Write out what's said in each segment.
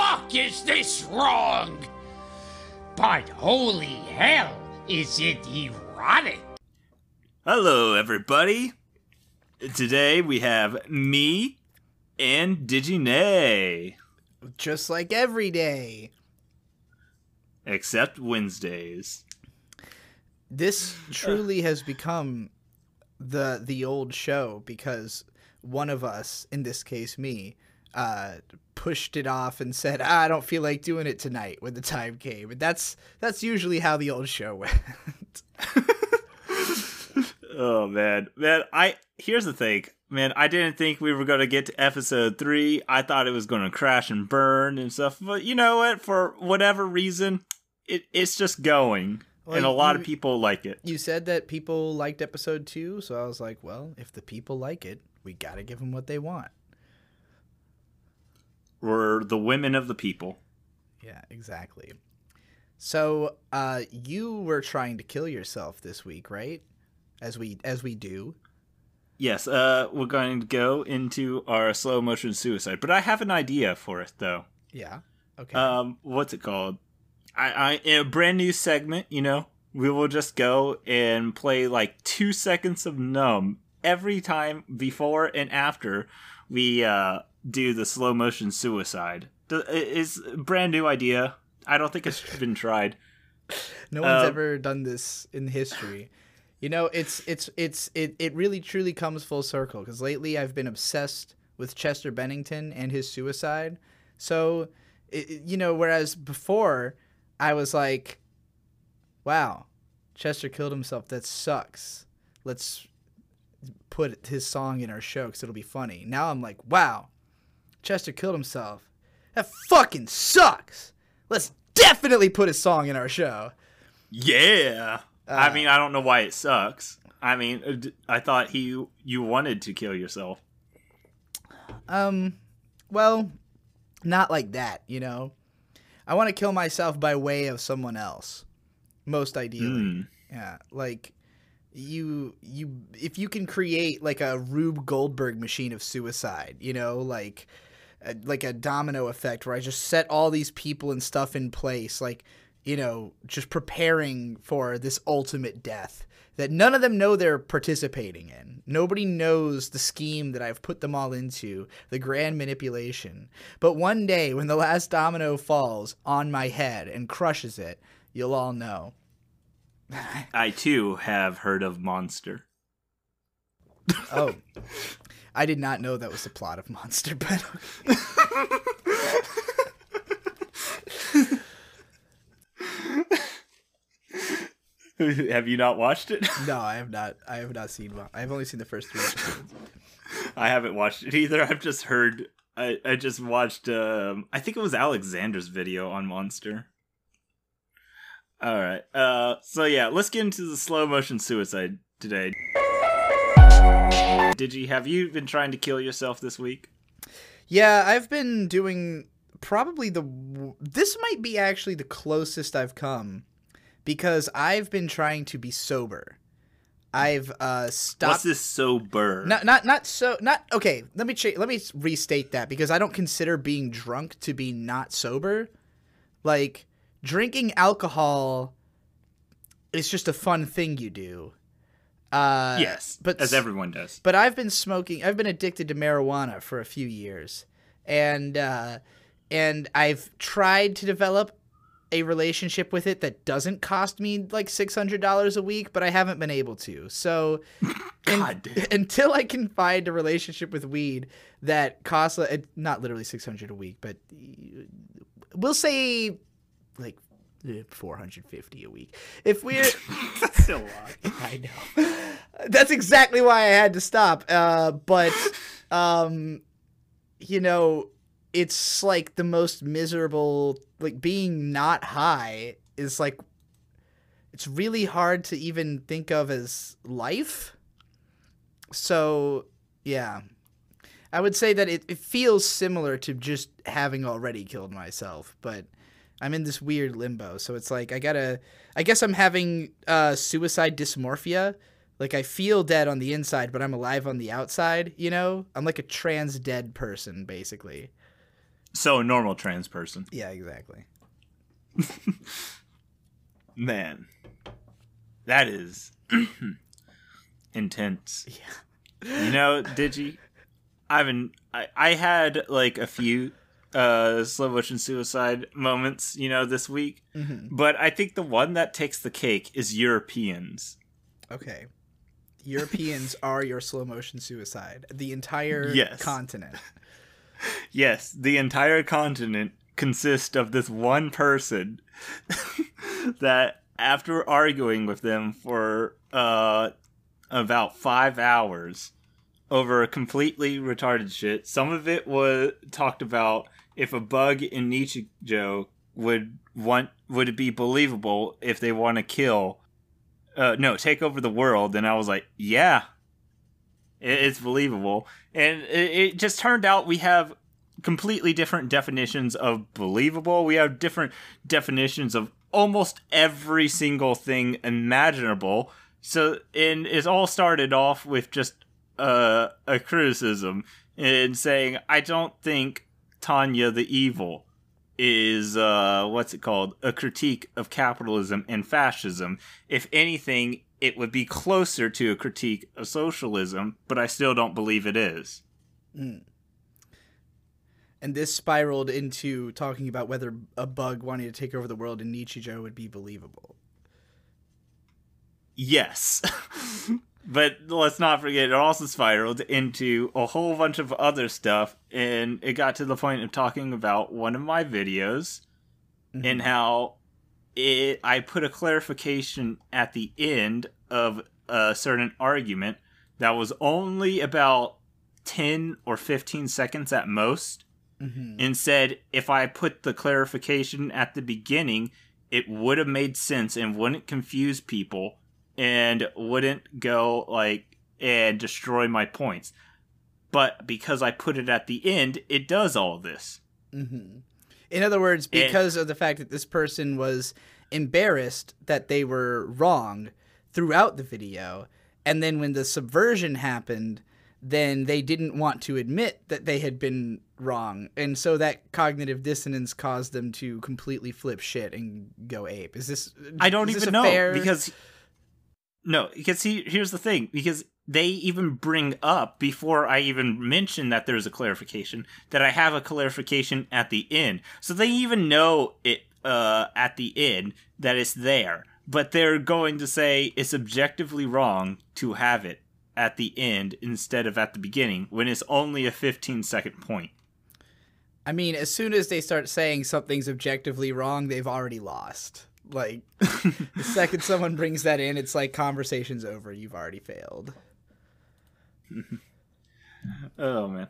fuck is this wrong? But holy hell, is it erotic? Hello, everybody. Today we have me and Diginay, Just like every day. except Wednesdays. This truly has become the the old show because one of us, in this case me, uh, pushed it off and said, ah, "I don't feel like doing it tonight" when the time came, and that's that's usually how the old show went. Oh man, man! I here's the thing, man. I didn't think we were gonna get to episode three. I thought it was gonna crash and burn and stuff. But you know what? For whatever reason, it it's just going, Well, and a lot you- of people like it. you said that people liked episode two, so I was like, well, if the people like it, we gotta give them what they want. We're the women of the people. Yeah, exactly. So, uh, you were trying to kill yourself this week, right? As we as we do. Yes, uh, we're going to go into our slow motion suicide, but I have an idea for it though. Yeah. Okay. um what's it called i i in a brand new segment you know we will just go and play like two seconds of numb every time before and after we uh do the slow motion suicide is a brand new idea i don't think it's been tried no one's uh, ever done this in history. You know, it's it's it's it it really truly comes full circle because lately I've been obsessed with Chester Bennington and his suicide. So, it- you know, whereas before I was like, "Wow, Chester killed himself. That sucks. Let's put his song in our show because it'll be funny." Now I'm like, "Wow, Chester killed himself. That fucking sucks. Let's definitely put his song in our show." yeah Uh, i mean i don't know why it sucks i mean I thought he you wanted to kill yourself Um, well, not like that, you know. I want to kill myself by way of someone else, most ideally. Hmm. Yeah, like you you if you can create like a Rube Goldberg machine of suicide, you know, like a, like a domino effect where I just set all these people and stuff in place, like you know, just preparing for this ultimate death that none of them know they're participating in. Nobody knows the scheme that I've put them all into, the grand manipulation. But one day, when the last domino falls on my head and crushes it, you'll all know. i too have heard of monster Oh, I did not know that was the plot of Monster, but have you not watched it no, I have not. I have not seen. I have only seen the first three episodes. I haven't watched it either. I've just heard. I I just watched. Um, I think it was Alexander's video on Monster. All right. Uh. So yeah, let's get into the slow motion suicide today. Did you have you been trying to kill yourself this week? Yeah, I've been doing probably the. This might be actually the closest I've come, because I've been trying to be sober. I've uh stopped. What's this sober? Not not not so not okay. Let me cha- let me restate that because I don't consider being drunk to be not sober. Like drinking alcohol is just a fun thing you do. Uh, yes, but as everyone does. but I've been smoking. I've been addicted to marijuana for a few years, and uh, and I've tried to develop a relationship with it that doesn't cost me like six hundred dollars a week, but I haven't been able to. So, in- until I can find a relationship with weed that costs uh, not literally six hundred a week, but we'll say like four hundred fifty a week. If we're still lot. I know. That's exactly why I had to stop. Uh, but, um, you know, it's like the most miserable. Like being not high is like, it's really hard to even think of as life. So, yeah. I would say that it, it feels similar to just having already killed myself, but I'm in this weird limbo. So it's like I gotta. I guess I'm having uh, suicide dysmorphia. Like I feel dead on the inside, but I'm alive on the outside. You know, I'm like a trans dead person, basically. So a normal trans person. Yeah, exactly. Man. That is intense. Yeah. You know, Digi, I've been I, I had like a few uh slow motion suicide moments, you know, this week. Mm-hmm. But I think the one that takes the cake is Europeans. Okay. Europeans are your slow motion suicide. The entire Yes. continent. Yes, the entire continent consists of this one person that after arguing with them for uh about 5 hours over completely retarded shit. Some of it was talked about if a bug in Nichijou would want would it be believable if they want to kill uh no, take over the world and I was like, "Yeah, it- it's believable." And it, it just turned out we have completely different definitions of believable. We have different definitions of almost every single thing imaginable. So, and it all started off with just uh, a criticism and saying, I don't think Tanya the Evil is, uh, what's it called? A critique of capitalism and fascism. If anything, it would be closer to a critique of socialism, but I still don't believe it is. And this spiraled into talking about whether a bug wanting to take over the world in Nichijou would be believable. Yes. but let's not forget, it also spiraled into a whole bunch of other stuff, and it got to the point of talking about one of my videos and how it I put a clarification at the end of a certain argument that was only about 10 or 15 seconds at most Mhm. and said if I put the clarification at the beginning, it would have made sense and wouldn't confuse people and wouldn't go like and destroy my points. But because I put it at the end, it does all this. hmm In other words, And- because of the fact that this person was embarrassed that they were wrong throughout the video, and then when the subversion happened, then they didn't want to admit that they had been wrong, and so that cognitive dissonance caused them to completely flip shit and go ape. Is this? I don't even know fair- because no, because he, here's the thing because they even bring up before I even mention that there's a clarification that I have a clarification at the end, so they even know it uh, at the end that it's there, but they're going to say it's objectively wrong to have it at the end instead of at the beginning when it's only a 15 second point. I mean, as soon as they start saying something's objectively wrong, they've already lost. Like, the second someone brings that in, it's like conversation's over. You've already failed. Oh man.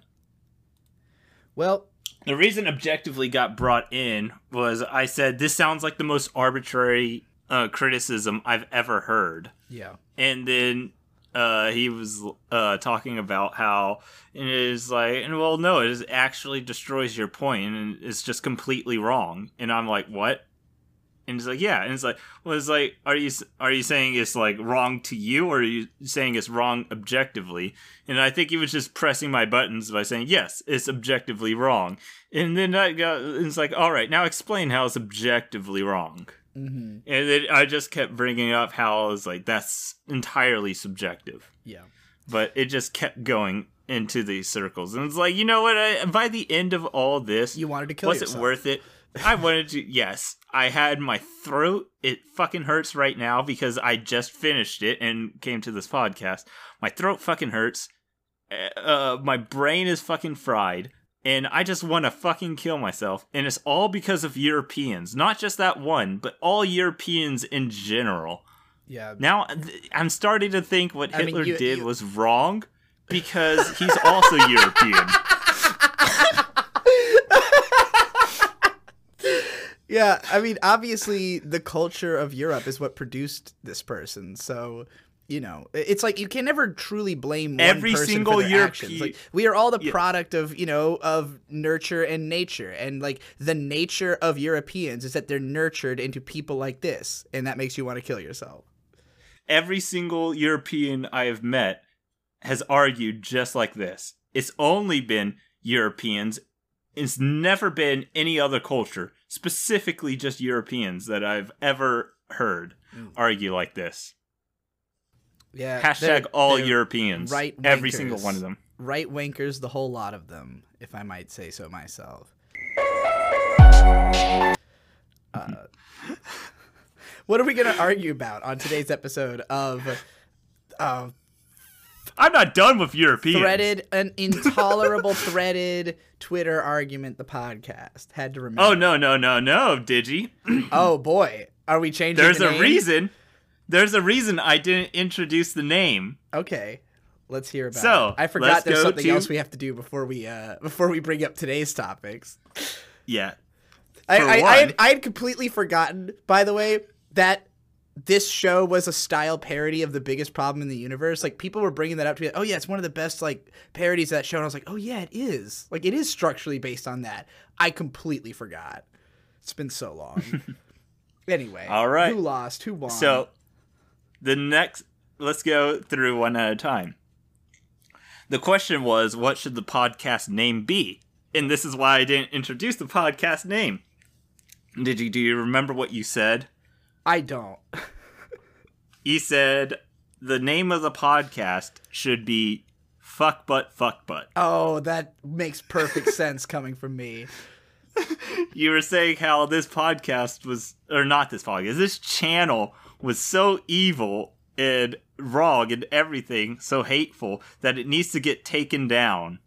Well, The reason objectively got brought in was I said this sounds like the most arbitrary uh, criticism I've ever heard, yeah. and then uh, he was uh, talking about how and it is like, and well, no, it is actually destroys your point, and it's just completely wrong. And I'm like, what? And he's like, yeah, and it's like, well, it's like, are you are you saying it's like wrong to you, or are you saying it's wrong objectively? And I think he was just pressing my buttons by saying, yes, it's objectively wrong. And then I got, it's like, all right, now explain how it's objectively wrong. Mm-hmm. And then I just kept bringing up how I was like, that's entirely subjective. Yeah. But it just kept going into these circles. And it's like, you know what? I, by the end of all this, You wanted to kill was yourself. it worth it? I wanted to, yes. I had my throat. It fucking hurts right now because I just finished it and came to this podcast. My throat fucking hurts. Uh, my brain is fucking fried. And I just want to fucking kill myself. And it's all because of Europeans. Not just that one, but all Europeans in general. Yeah. Now, th- I'm starting to think what I mean, Hitler you- did you- was wrong because he's also European. Yeah, I mean, obviously, the culture of Europe is what produced this person. So, you know, it's like you can never truly blame one Every person single for their Europe- actions. Like we are all the Yeah. product of you know of nurture and nature, and like the nature of Europeans is that they're nurtured into people like this, and that makes you want to kill yourself. every single European I have met has argued just like this. It's only been Europeans it's never been any other culture, specifically just Europeans, that I've ever heard argue like this. Yeah. Hashtag they're- all they're Europeans. right Every single one of them. Right winkers, the whole lot of them, if I might say so myself. Uh, what are we going to argue about on today's episode of uh, I'm not done with Europeans. threaded, an intolerable threaded Twitter argument? The podcast had to remember. Oh no no no no, Digi. Oh boy, are we changing? There's the a reason. There's a reason I didn't introduce the name. Okay, let's hear about. So, it. I forgot there's something to- else we have to do before we uh before we bring up today's topics. Yeah. I For I, I, had, I had completely forgotten, by the way, that this show was a style parody of the biggest problem in the universe. Like people were bringing that up to me. Oh yeah, it's one of the best like parodies of that show. And I was like, oh yeah, it is. Like it is structurally based on that. I completely forgot. It's been so long. anyway, All right. Who lost? Who won? So the next let's go through one at a time. The question was what should the podcast name be? And this is why I didn't introduce the podcast name. Did you do you remember what you said? I don't. he said the name of the podcast should be Fuck Butt Fuck Butt. Oh, that makes perfect sense coming from me. you were saying how this podcast was or not this podcast this channel was so evil and wrong and everything so hateful that it needs to get taken down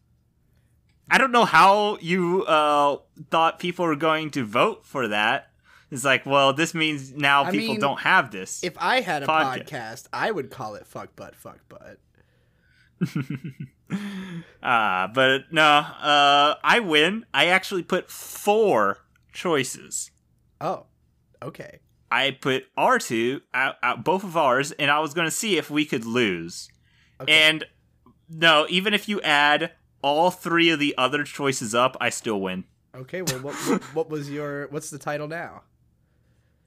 i don't know how you uh thought people were going to vote for that it's like well this means now I people mean, don't have this If I had a Podcast. podcast, I would call it "fuck butt, fuck butt." Ah, but no uh i win i actually put four choices Oh, okay. I put R2 out, out both of ours, and I was going to see if we could lose. Okay. And no, even if you add all three of the other choices up, I still win. Okay, well, what, what, what was your? What's the title now?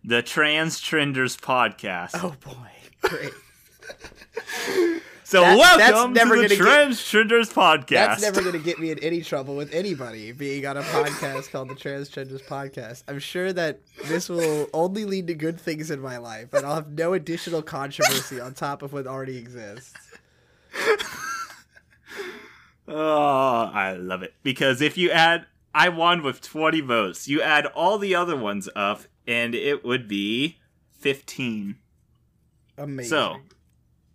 The Trans Trenders podcast. Oh boy, great. so that- that's welcome never to the Trans Trenders podcast. That's never going to get me in any trouble with anybody being on a podcast called the Transgenders Podcast. I'm sure that this will only lead to good things in my life, and I'll have no additional controversy on top of what already exists. Oh, I love it. Because if you add, I won with 20 votes. You add all the other ones up, and it would be 15. Amazing. So,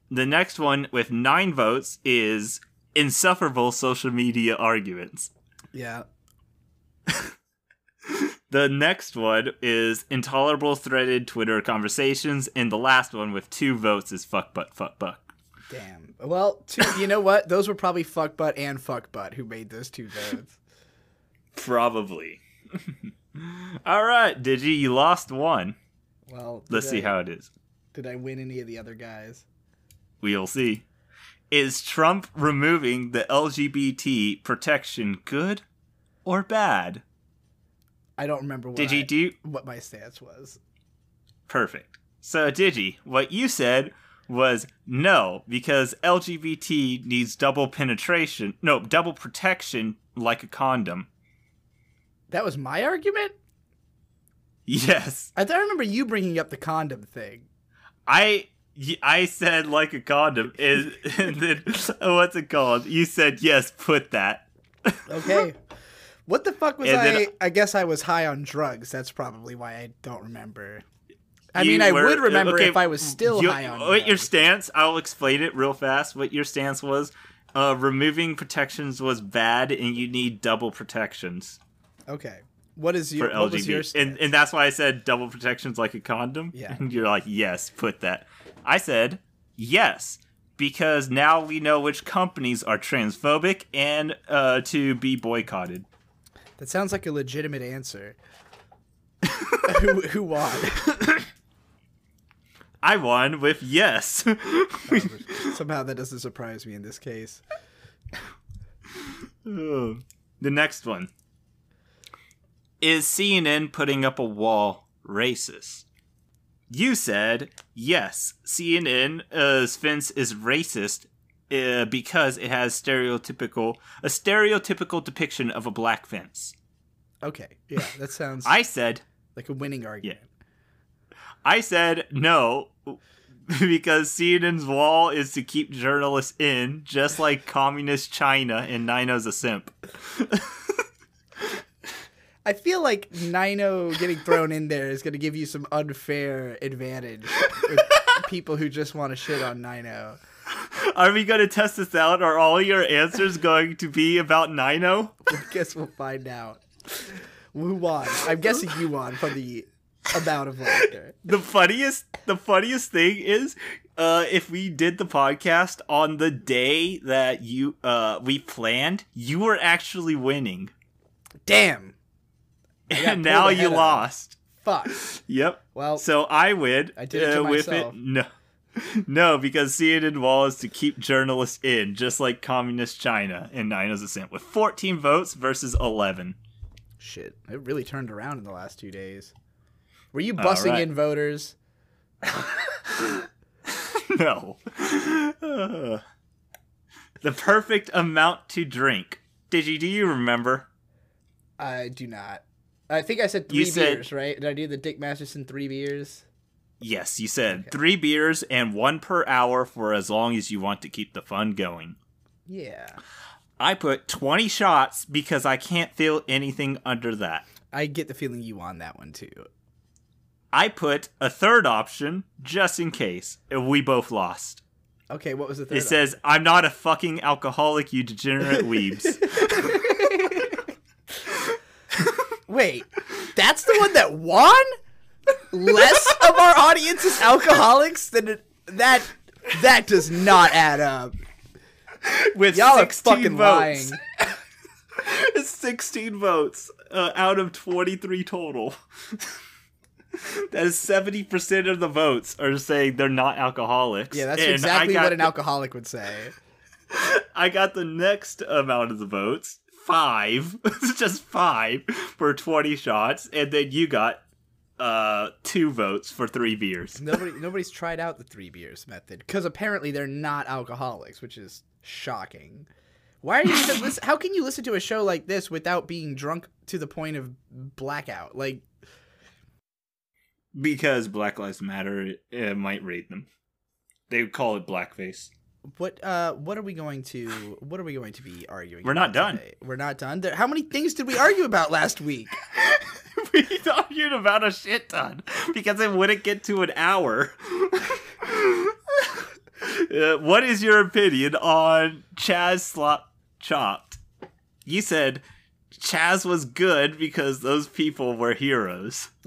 the next one with nine votes is insufferable social media arguments. yeah, The next one is intolerable threaded Twitter conversations, and the last one with two votes is fuck butt fuck buck. damn. Well, two, you know what? Those were probably fuck butt and fuck butt who made those two votes. Probably. All right, Digi, you lost one. Well, Let's did see how it is. Did I win any of the other guys? We'll see. Is Trump removing the LGBT protection good or bad? I don't remember what Did I- you do what my stance was. perfect? So, Digi, what you said was no, because LGBT needs double penetration, no, double protection like a condom. That was my argument. Yes, I I remember you bringing up the condom thing. I I said like a condom is, and then what's it called? You said yes, put that. Okay. what the fuck was And I? then- I guess I was high on drugs. That's probably why I don't remember. I mean, I were- would remember okay, if I was still you- high on What your stance? I'll explain it real fast. What your stance was? Uh, removing protections was bad, and you need double protections Okay. What is your for what your and and that's why I said double protections like a condom. Yeah. and you're like, yes, put that. I said yes because now we know which companies are transphobic and uh, to be boycotted. That sounds like a legitimate answer. who who won? I won with yes. Somehow that doesn't surprise me in this case. The next one is CNN putting up a wall racist. You said yes, CNN's fence is racist uh, because it has stereotypical a stereotypical depiction of a black fence. Okay, yeah, that sounds I said like a winning argument. I said no because CNN's wall is to keep journalists in, just like communist China and Nino's a simp. I feel like Nino getting thrown in there is going to give you some unfair advantage with people who just want to shit on Nino. Are we going to test this out? Are all your answers going to be about Nino? I guess we'll find out. Who won? I'm guessing you won from the amount of laughter. The funniest, the funniest thing is, uh, if we did the podcast on the day that you, uh, we planned, you were actually winning, Damn. And now you lost. Fuck. Yep. Well, So I win. I did it uh, with myself. it. No. No, because CNN Wall is to keep journalists in, just like communist China and Nino's Ascent, with 14 votes versus 11. shit. It really turned around in the last two days. Were you bussing right. in voters? No. Uh, the perfect amount to drink. Digi, do you remember? I do not. I think I said three You said- beers, right? Did I do the Dick Masterson three beers? Yes, you said three beers and one per hour for as long as you want to keep the fun going. Yeah. I put 20 shots because I can't feel anything under that. I get the feeling you won that one too. I put a third option just in case we both lost. Okay, what was the third? It says, I'm not a fucking alcoholic, you degenerate weebs. Wait, that's the one that won? Less of our audience is alcoholics than it, that. That does not add up. With Y'all are 16 fucking votes. lying. It's 16 votes uh, out of 23 total. that is 70% of the votes are saying they're not alcoholics. Yeah, that's And exactly what an the- alcoholic would say. I got the next amount of the votes, five, just five for 20 shots, and then you got uh two votes for three beers. Nobody, nobody's tried out the three beers method because apparently they're not alcoholics, which is shocking. Why are you even listen? How can you listen to a show like this without being drunk to the point of blackout? Like, Because Black Lives Matter uh, might rate them. They would call it blackface. What? Uh, what are we going to? What are we going to be arguing? We're not done. today? We're not done. There, how many things did we argue about last week? we argued about a shit ton because it wouldn't get to an hour. Uh, what is your opinion on Chaz Slop Chopped? You said Chaz was good because those people were heroes.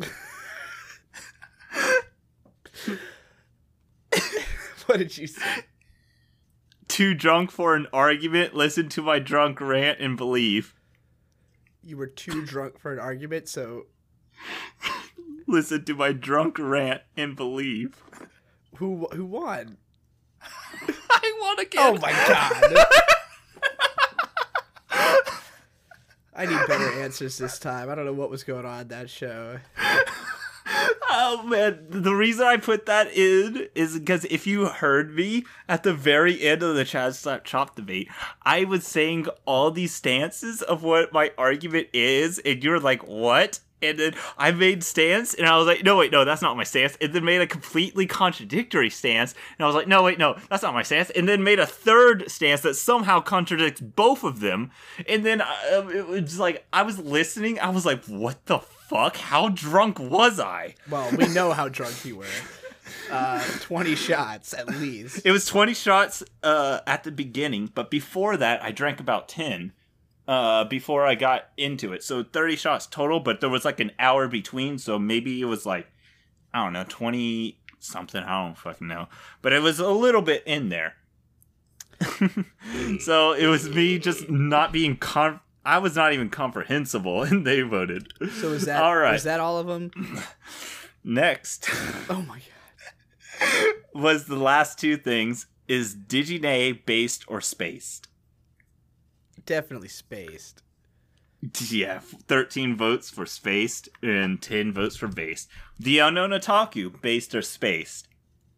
what did you say? Too drunk for an argument? Listen to my drunk rant and believe. You were too drunk for an argument, so Listen to my drunk rant and believe. who who won? I want to get. Oh my god. I need better answers this time. I don't know what was going on in that show. Oh man, the reason I put that in is because if you heard me at the very end of the Chad Slap Chop debate, I was saying all these stances of what my argument is, and you're like, what? And then I made stance, and I was like, no, wait, no, that's not my stance. And then made a completely contradictory stance, and I was like, no, wait, no, that's not my stance. And then made a third stance that somehow contradicts both of them. And then uh, it was like, I was listening, I was like, what the fuck? How drunk was I? Well, we know how drunk you were. Uh, 20 shots at least. It was 20 shots uh, at the beginning, but before that, I drank about 10 uh, before I got into it. So 30 shots total, but there was like an hour between, so maybe it was like, I don't know, 20 something. I don't fucking know. But it was a little bit in there. so it was me just not being con. I was not even comprehensible, and they voted. So is that all right? was that all of them? Next. Oh my god. was the last two things is Diginay based or spaced? Definitely spaced. Yeah, 13 votes for spaced and 10 votes for based. The unknown otaku based or spaced.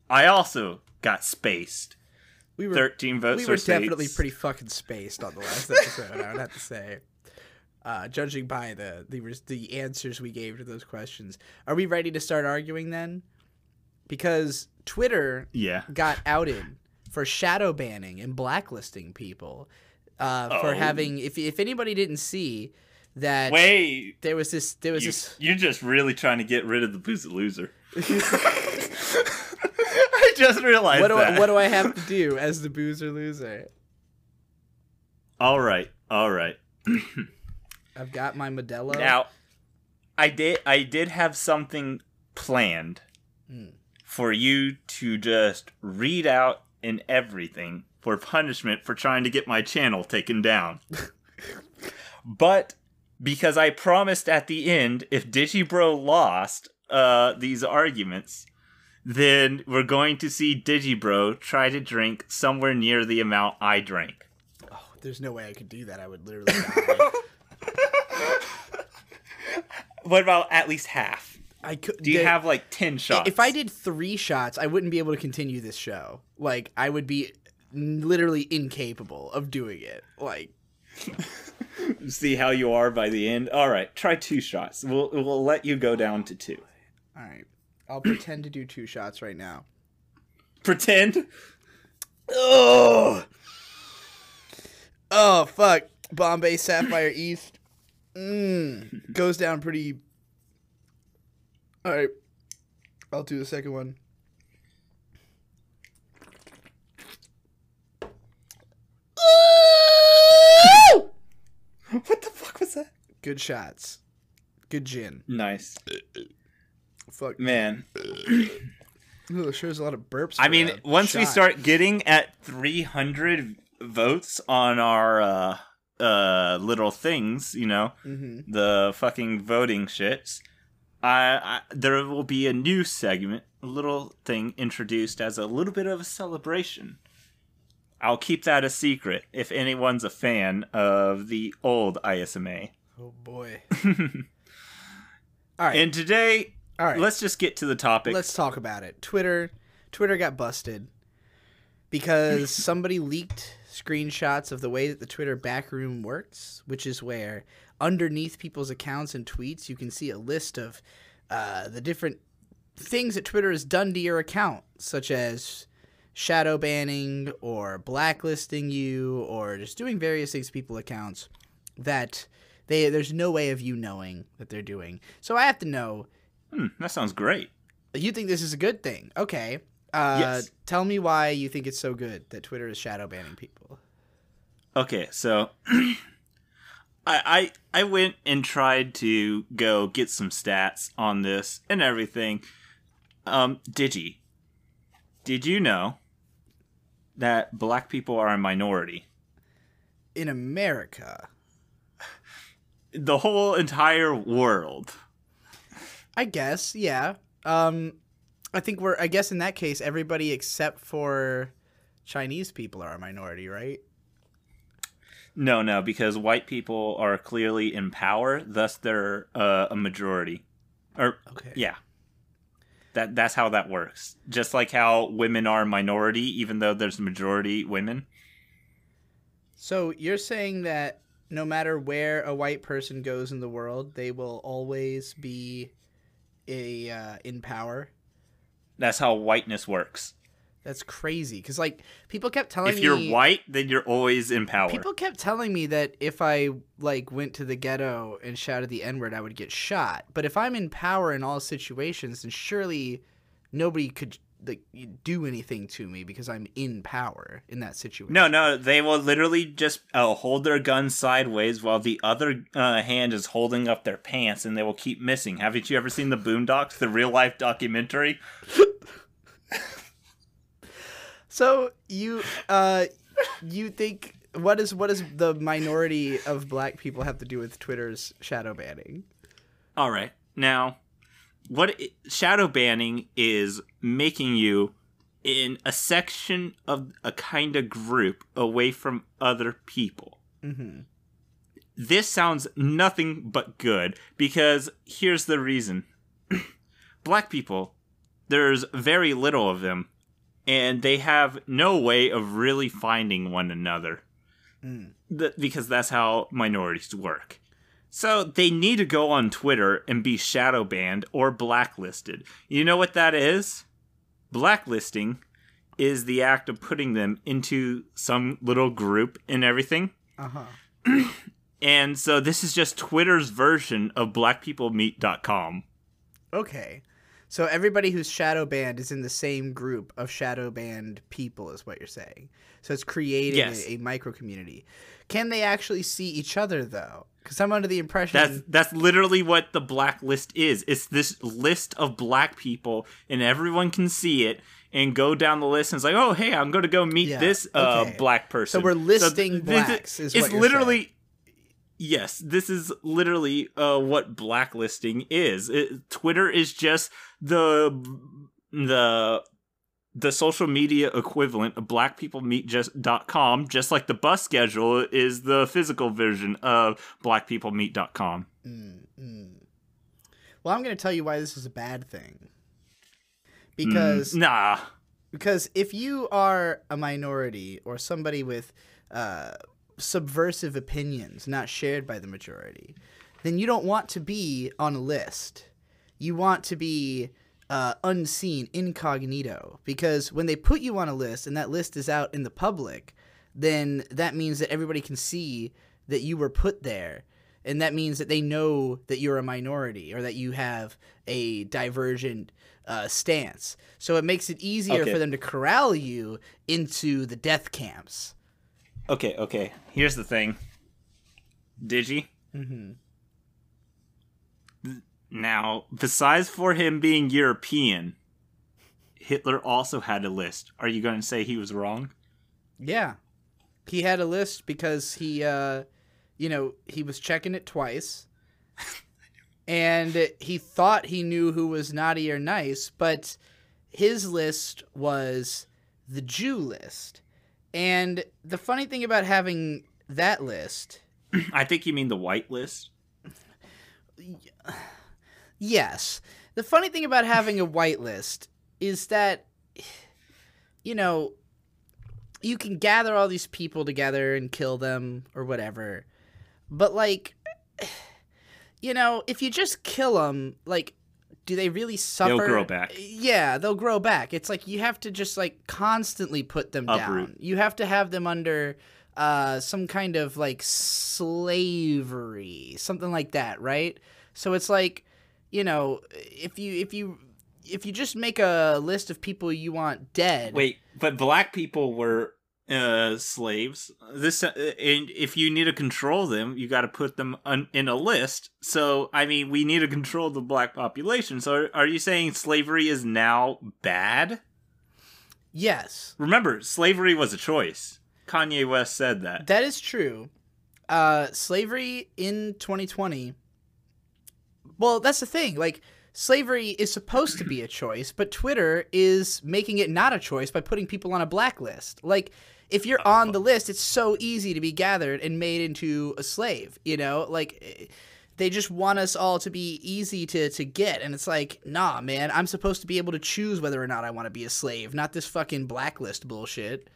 I also got spaced. We were 13 votes we for were definitely states. pretty fucking spaced on the last episode. I would have to say, uh, judging by the the the answers we gave to those questions. Are we ready to start arguing then? Because Twitter Yeah. got outed for shadow banning and blacklisting people uh, for Oh. having. If if anybody didn't see that Wait. there was this there was You, this you're just really trying to get rid of the loser. Just realized what do that. I, what do I have to do as the boozer loser? all right. All right. I've got my Modelo. Now, I did I did have something planned Hmm. for you to just read out and everything for punishment for trying to get my channel taken down. but because I promised at the end if Digibro lost uh these arguments, then we're going to see Digibro try to drink somewhere near the amount I drank. Oh, there's no way I could do that. I would literally. What about at least half? I could. Do you the- have like 10 shots? If I did three shots, I wouldn't be able to continue this show. Like I would be literally incapable of doing it. Like see how you are by the end. All right, try two shots. We'll we'll let you go down to two. all right, I'll pretend to do two shots right now. Pretend. Oh, oh fuck! Bombay Sapphire East. Mmm, goes down pretty. All right, I'll do the second one. What the fuck was that? Good shots. Good gin. Nice, Fuck. man. Ooh, shows a lot of burps. I mean, once we start getting at 300 votes on our uh uh little things, you know, Mhm. the fucking voting shits, I, I there will be a new segment, a little thing introduced as a little bit of a celebration. I'll keep that a secret if anyone's a fan of the old ISMA. Oh boy. All right. And today, all right. let's just get to the topic. Let's talk about it. Twitter, Twitter got busted because somebody leaked screenshots of the way that the Twitter backroom works, which is where underneath people's accounts and tweets you can see a list of uh, the different things that Twitter has done to your account, such as shadow banning or blacklisting you or just doing various things to people accounts that they there's no way of you knowing that they're doing. So I have to know Hmm, that sounds great. you think this is a good thing. Okay. Uh, Yes. Tell me why you think it's so good that Twitter is shadow banning people. Okay, so I, I I went and tried to go get some stats on this and everything. Um, Digi, did you know that black people are a minority? In America, The whole entire world. I guess, yeah. Um, I think we're. I guess in that case, everybody except for Chinese people are a minority, right? No, no, because white people are clearly in power, thus they're uh, a majority. Or Okay. yeah, that that's how that works. Just like how women are a minority, even though there's majority women. So you're saying that no matter where a white person goes in the world, they will always be a uh, in power. That's how whiteness works. That's crazy. Because like people kept telling If me, if you're white, then you're always in power. People kept telling me that if I like went to the ghetto and shouted the N word, I would get shot. But if I'm in power in all situations, then surely nobody could like do anything to me because I'm in power in that situation. no, no, they will literally just uh, hold their gun sideways while the other uh, hand is holding up their pants, and they will keep missing. Haven't you ever seen the Boondocks, the real life documentary? So you uh you think what is what is the minority of black people have to do with Twitter's shadow banning? All right. Now, what i shadow banning is making you in a section of a kind of group away from other people. Mm-hmm. This sounds nothing but good because here's the reason. Black people, there's very little of them and they have no way of really finding one another. Mm. Th- because that's how minorities work. So they need to go on Twitter and be shadow banned or blacklisted. You know what that is? Blacklisting is the act of putting them into some little group and everything. Uh huh. And so this is just Twitter's version of blackpeoplemeet.com. Okay. So everybody who's shadow banned is in the same group of shadow banned people, is what you're saying. So it's creating Yes. a, a micro community. Can they actually see each other though? Because I'm under the impression That's that's literally what the blacklist is. It's this list of black people, and everyone can see it and go down the list and it's like, oh hey, I'm going to go meet Yeah, this uh, okay. black person. So we're listing th- blacks is it's literally. Yes, this is literally uh, what blacklisting is. It, Twitter is just the the the social media equivalent of blackpeoplemeet.com, just like the bus schedule is the physical version of blackpeoplemeet.com. Mm, mm. Well, I'm going to tell you why this is a bad thing. Because Mm, nah. because if you are a minority or somebody with uh, subversive opinions not shared by the majority, then you don't want to be on a list. You want to be uh, unseen, incognito, because when they put you on a list and that list is out in the public, then that means that everybody can see that you were put there. And that means that they know that you're a minority or that you have a divergent uh, stance. So it makes it easier Okay. for them to corral you into the death camps. Okay, okay. Here's the thing. Digi. Mm-hmm. Now, besides for him being European, Hitler also had a list. Are you going to say he was wrong? Yeah. He had a list because he, uh, you know, he was checking it twice. and he thought he knew who was naughty or nice, but his list was the Jew list. And the funny thing about having that list, I think you mean the white list. yes. The funny thing about having a whitelist is that, you know, you can gather all these people together and kill them or whatever. But, like, you know, if you just kill them, like, do they really suffer? They'll grow back. Yeah, they'll grow back. It's like you have to just, like, constantly put them Uproot. down. You have to have them under uh, some kind of, like, slavery, something like that, right? So it's like, you know, if you, if you, if you just make a list of people you want dead. Wait, but black people were uh, slaves. This, uh, and if you need to control them, you got to put them on, in a list. So, I mean, we need to control the black population. So, are, are you saying slavery is now bad? Yes. Remember, slavery was a choice. Kanye West said that. That is true. Uh, slavery in 2020. Well, that's the thing. Like, slavery is supposed to be a choice, but Twitter is making it not a choice by putting people on a blacklist. Like, if you're on the list, it's so easy to be gathered and made into a slave. You know, like eh, they just want us all to be easy to to get, and it's like, nah, man, I'm supposed to be able to choose whether or not I want to be a slave, not this fucking blacklist bullshit.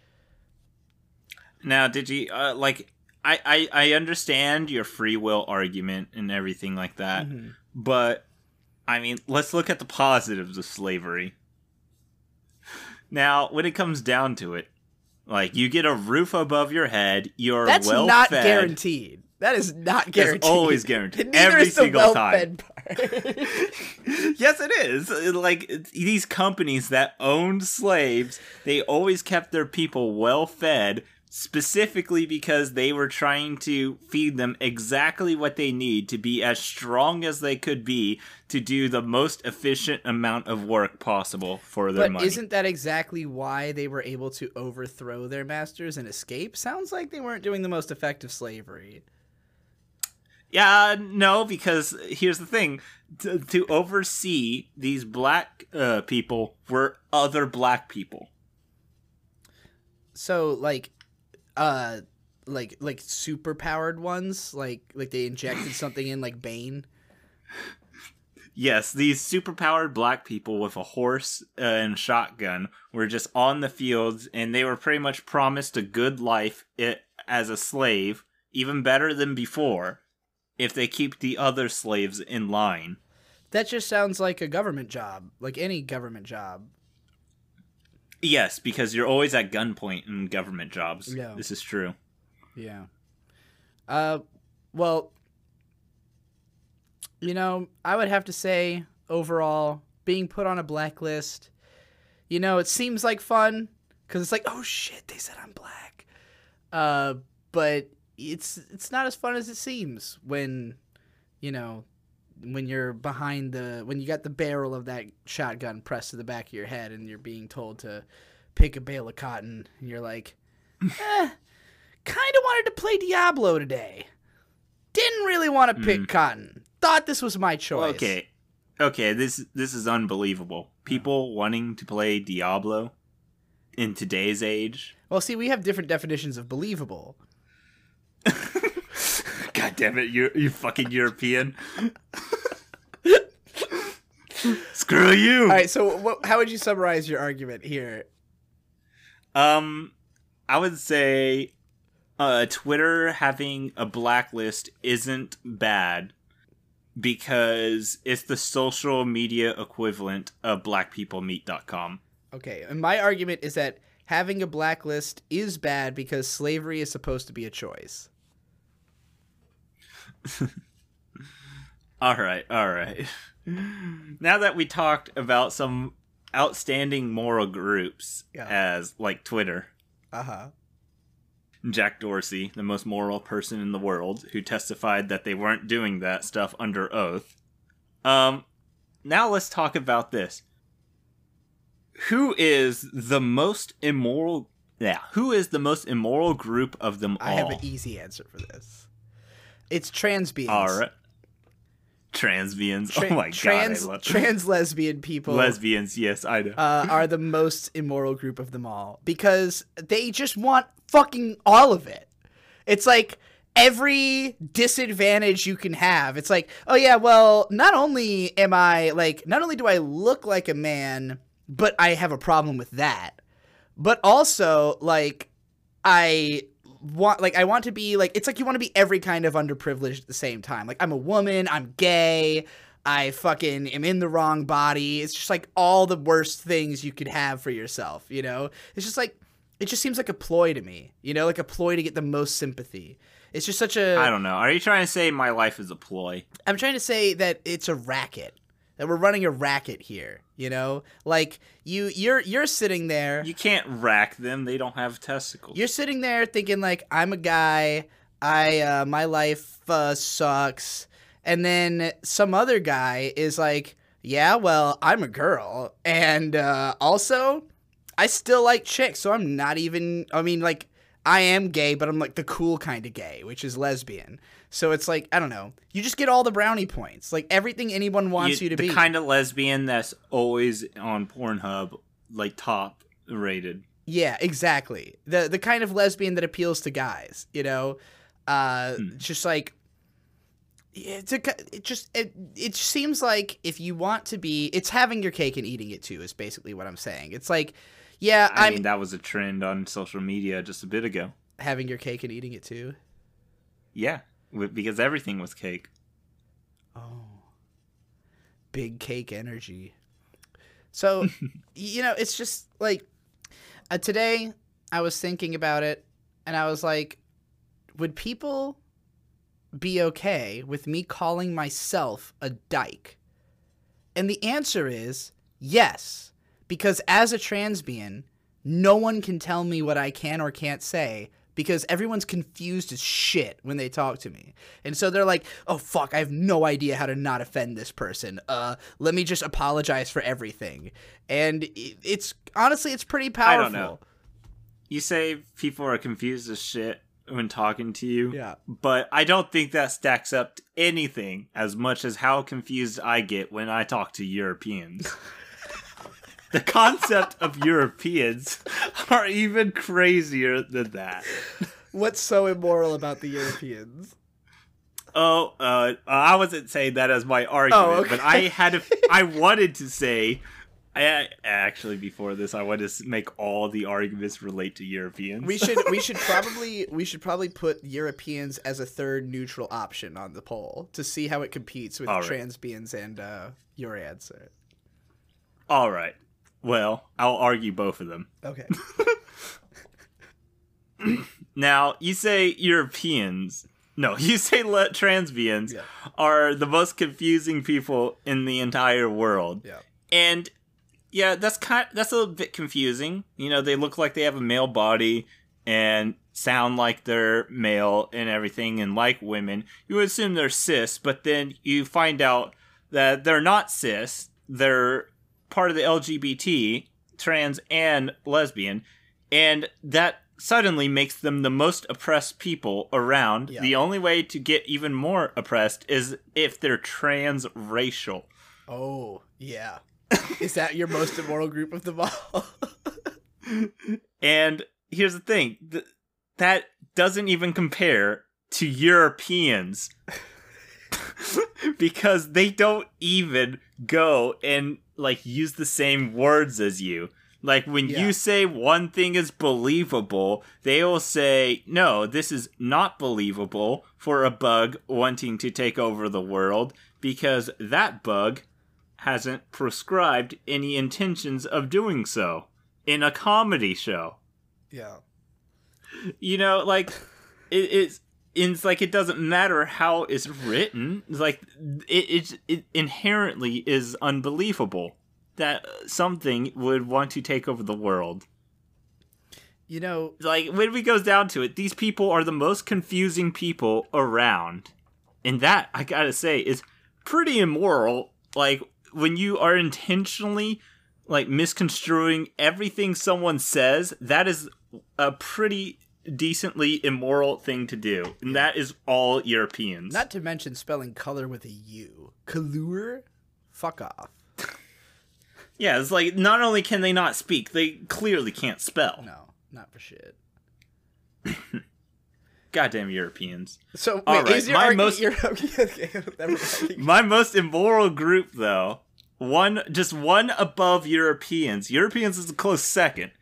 Now, did you uh, like? I, I I understand your free will argument and everything like that, Mhm. But I mean, let's look at the positives of slavery. Now, when it comes down to it, like you get a roof above your head, you're That's well not fed. guaranteed. That is not guaranteed. It's always guaranteed. Every single part. yes, it is. Like these companies that owned slaves, they always kept their people well fed, specifically because they were trying to feed them exactly what they need to be as strong as they could be to do the most efficient amount of work possible for their but money. isn't that exactly why they were able to overthrow their masters and escape? Sounds like they weren't doing the most effective slavery. Yeah, no, because here's the thing: to, to oversee these black uh, people were other black people. So like uh like like super powered ones, like like they injected something in like Bane. Yes, these superpowered black people with a horse uh, and shotgun were just on the fields, and they were pretty much promised a good life it, as a slave, even better than before, if they keep the other slaves in line. That just sounds like a government job, like any government job. Yes, because you're always at gunpoint in government jobs. Yeah. This is true. Yeah. Uh, well, you know, I would have to say overall, being put on a blacklist, you know, it seems like fun because it's like, oh shit, they said I'm black. Uh, but it's it's not as fun as it seems when, you know, when you're behind the when you got the barrel of that shotgun pressed to the back of your head and you're being told to pick a bale of cotton and you're like, eh, kind of wanted to play Diablo today. Didn't really want to pick cotton. Thought this was my choice. Okay. Okay, this this is unbelievable. People wanting to play Diablo in today's age. Well, see, we have different definitions of believable. God damn it, you you fucking European. Screw you. All right, so what, how would you summarize your argument here? Um, I would say, uh, Twitter having a blacklist isn't bad because it's the social media equivalent of blackpeoplemeet.com. Okay, and my argument is that having a blacklist is bad because slavery is supposed to be a choice. All right, all right. now that we talked about some outstanding moral groups Yeah. as like Twitter, Uh huh. Jack Dorsey, the most moral person in the world, who testified that they weren't doing that stuff under oath. Um, now let's talk about this. Who is the most immoral? Yeah, who is the most immoral group of them all? I have an easy answer for this. It's transbians. all right, transvians. Tra- oh my trans, god, I love trans lesbian people. lesbians. Yes, I know. uh, are the most immoral group of them all because they just want fucking all of it. It's like every disadvantage you can have. It's like, oh yeah, well, not only am I like, not only do I look like a man, but I have a problem with that, but also like, I want like I want to be like it's like you want to be every kind of underprivileged at the same time. Like I'm a woman, I'm gay, I fucking am in the wrong body. It's just like all the worst things you could have for yourself, you know? It's just like it just seems like a ploy to me, you know, like a ploy to get the most sympathy. It's just such a I don't know. Are you trying to say my life is a ploy? I'm trying to say that it's a racket. That we're running a racket here, you know? Like you you're you're sitting there You can't rack them. They don't have testicles. you're sitting there thinking like I'm a guy, I uh, my life uh, sucks, and then some other guy is like, yeah, well, I'm a girl, and uh, also I still like chicks, so I'm not even. I mean, like I am gay, but I'm like the cool kind of gay, which is lesbian. So it's like I don't know. You just get all the brownie points, like everything anyone wants you, to the be. The kind of lesbian that's always on Pornhub, like top rated. Yeah, exactly. The the kind of lesbian that appeals to guys, you know, uh, just like it's a, it just it it seems like if you want to be, it's having your cake and eating it too. Is basically what I'm saying. It's like, yeah, I I'm mean, that was a trend on social media just a bit ago. having your cake and eating it too. Yeah, because everything was cake. Oh, big cake energy. So, you know, it's just like uh, today I was thinking about it and I was like, would people be okay with me calling myself a dyke? And the answer is yes, because as a transbian, no one can tell me what I can or can't say because everyone's confused as shit when they talk to me. And so they're like, "Oh fuck, I have no idea how to not offend this person. Uh, let me just apologize for everything." And it's honestly it's pretty powerful. I don't know. You say people are confused as shit when talking to you. Yeah. But I don't think that stacks up to anything as much as how confused I get when I talk to Europeans. the concept of Europeans are even crazier than that. What's so immoral about the Europeans? Oh, uh, I wasn't saying that as my argument, Oh, okay. but I had to. I wanted to say. I actually before this, I wanted to make all the arguments relate to Europeans. We should we should probably we should probably put Europeans as a third neutral option on the poll to see how it competes with All right. transbians and uh, your answer. all right. Well, I'll argue both of them. Okay. Now, you say Europeans. No, you say le- transbians Yeah. are the most confusing people in the entire world. Yeah. And yeah, that's kind that's a little bit confusing. You know, they look like they have a male body and sound like they're male and everything and like women. You would assume they're cis, but then you find out that they're not cis. They're part of the LGBT, trans and lesbian, and that suddenly makes them the most oppressed people around. Yeah. The only way to get even more oppressed is if they're transracial. Oh yeah. Is that your most immoral group of them all? And here's the thing th- that doesn't even compare to Europeans because they don't even go and like use the same words as you. Like when Yeah. you say one thing is believable, they will say, no, this is not believable for a bug wanting to take over the world because that bug hasn't prescribed any intentions of doing so in a comedy show. yeah. You know, like it, it's it's like it doesn't matter how it's written. It's like it, it it inherently is unbelievable that something would want to take over the world. You know, Like when it goes down to it, these people are the most confusing people around, and that I gotta say is pretty immoral. Like when you are intentionally like misconstruing everything someone says, that is a pretty decently immoral thing to do, and that is all Europeans. not to mention spelling color with a U. Color? Fuck off. yeah, it's like not only can they not speak, they clearly can't spell. No, not for shit. Goddamn Europeans. So wait, All right, is my argu- most- your- okay, okay, never mind. My most immoral group, though, one just one above Europeans. Europeans is a close second,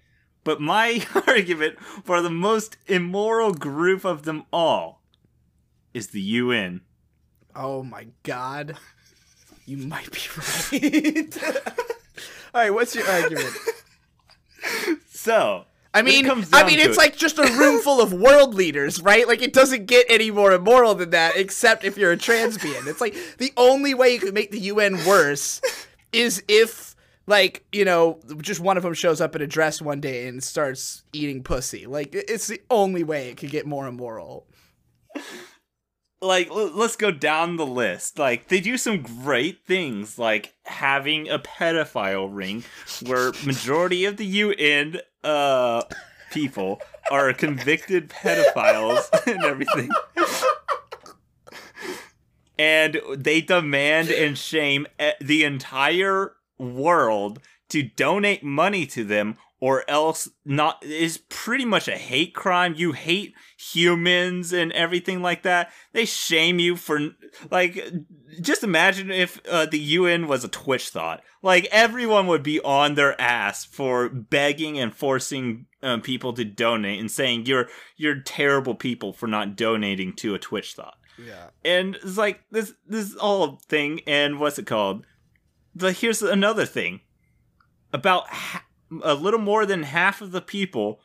but my argument for the most immoral group of them all is the UN. Oh my god. You might be right. All right, what's your argument? So I mean, I mean, it's it- like just a room full of world leaders, right? Like it doesn't get any more immoral than that, except if you're a transbian. It's like the only way you could make the UN worse is if, like, you know, just one of them shows up in a dress one day and starts eating pussy. Like it's the only way it could get more immoral. like l- let's go down the list like they do some great things like having a pedophile ring where majority of the un uh people are convicted pedophiles and everything and they demand and shame e- the entire world to donate money to them or else not is pretty much a hate crime. You hate humans and everything like that. They shame you for like just imagine if uh, the UN was a twitch thought. Like everyone would be on their ass for begging and forcing um, people to donate and saying you're you're terrible people for not donating to a twitch thought. Yeah. and it's like this this whole thing and what's it called but here's another thing. About ha- a little more than half of the people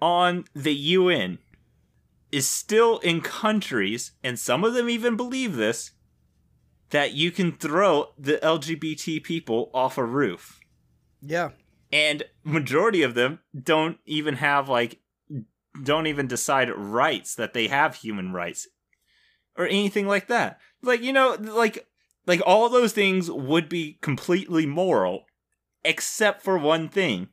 on the UN is still in countries and some of them even believe this that you can throw the LGBT people off a roof. Yeah. and majority of them don't even have like don't even decide rights that they have human rights or anything like that. Like you know like like all those things would be completely moral except for one thing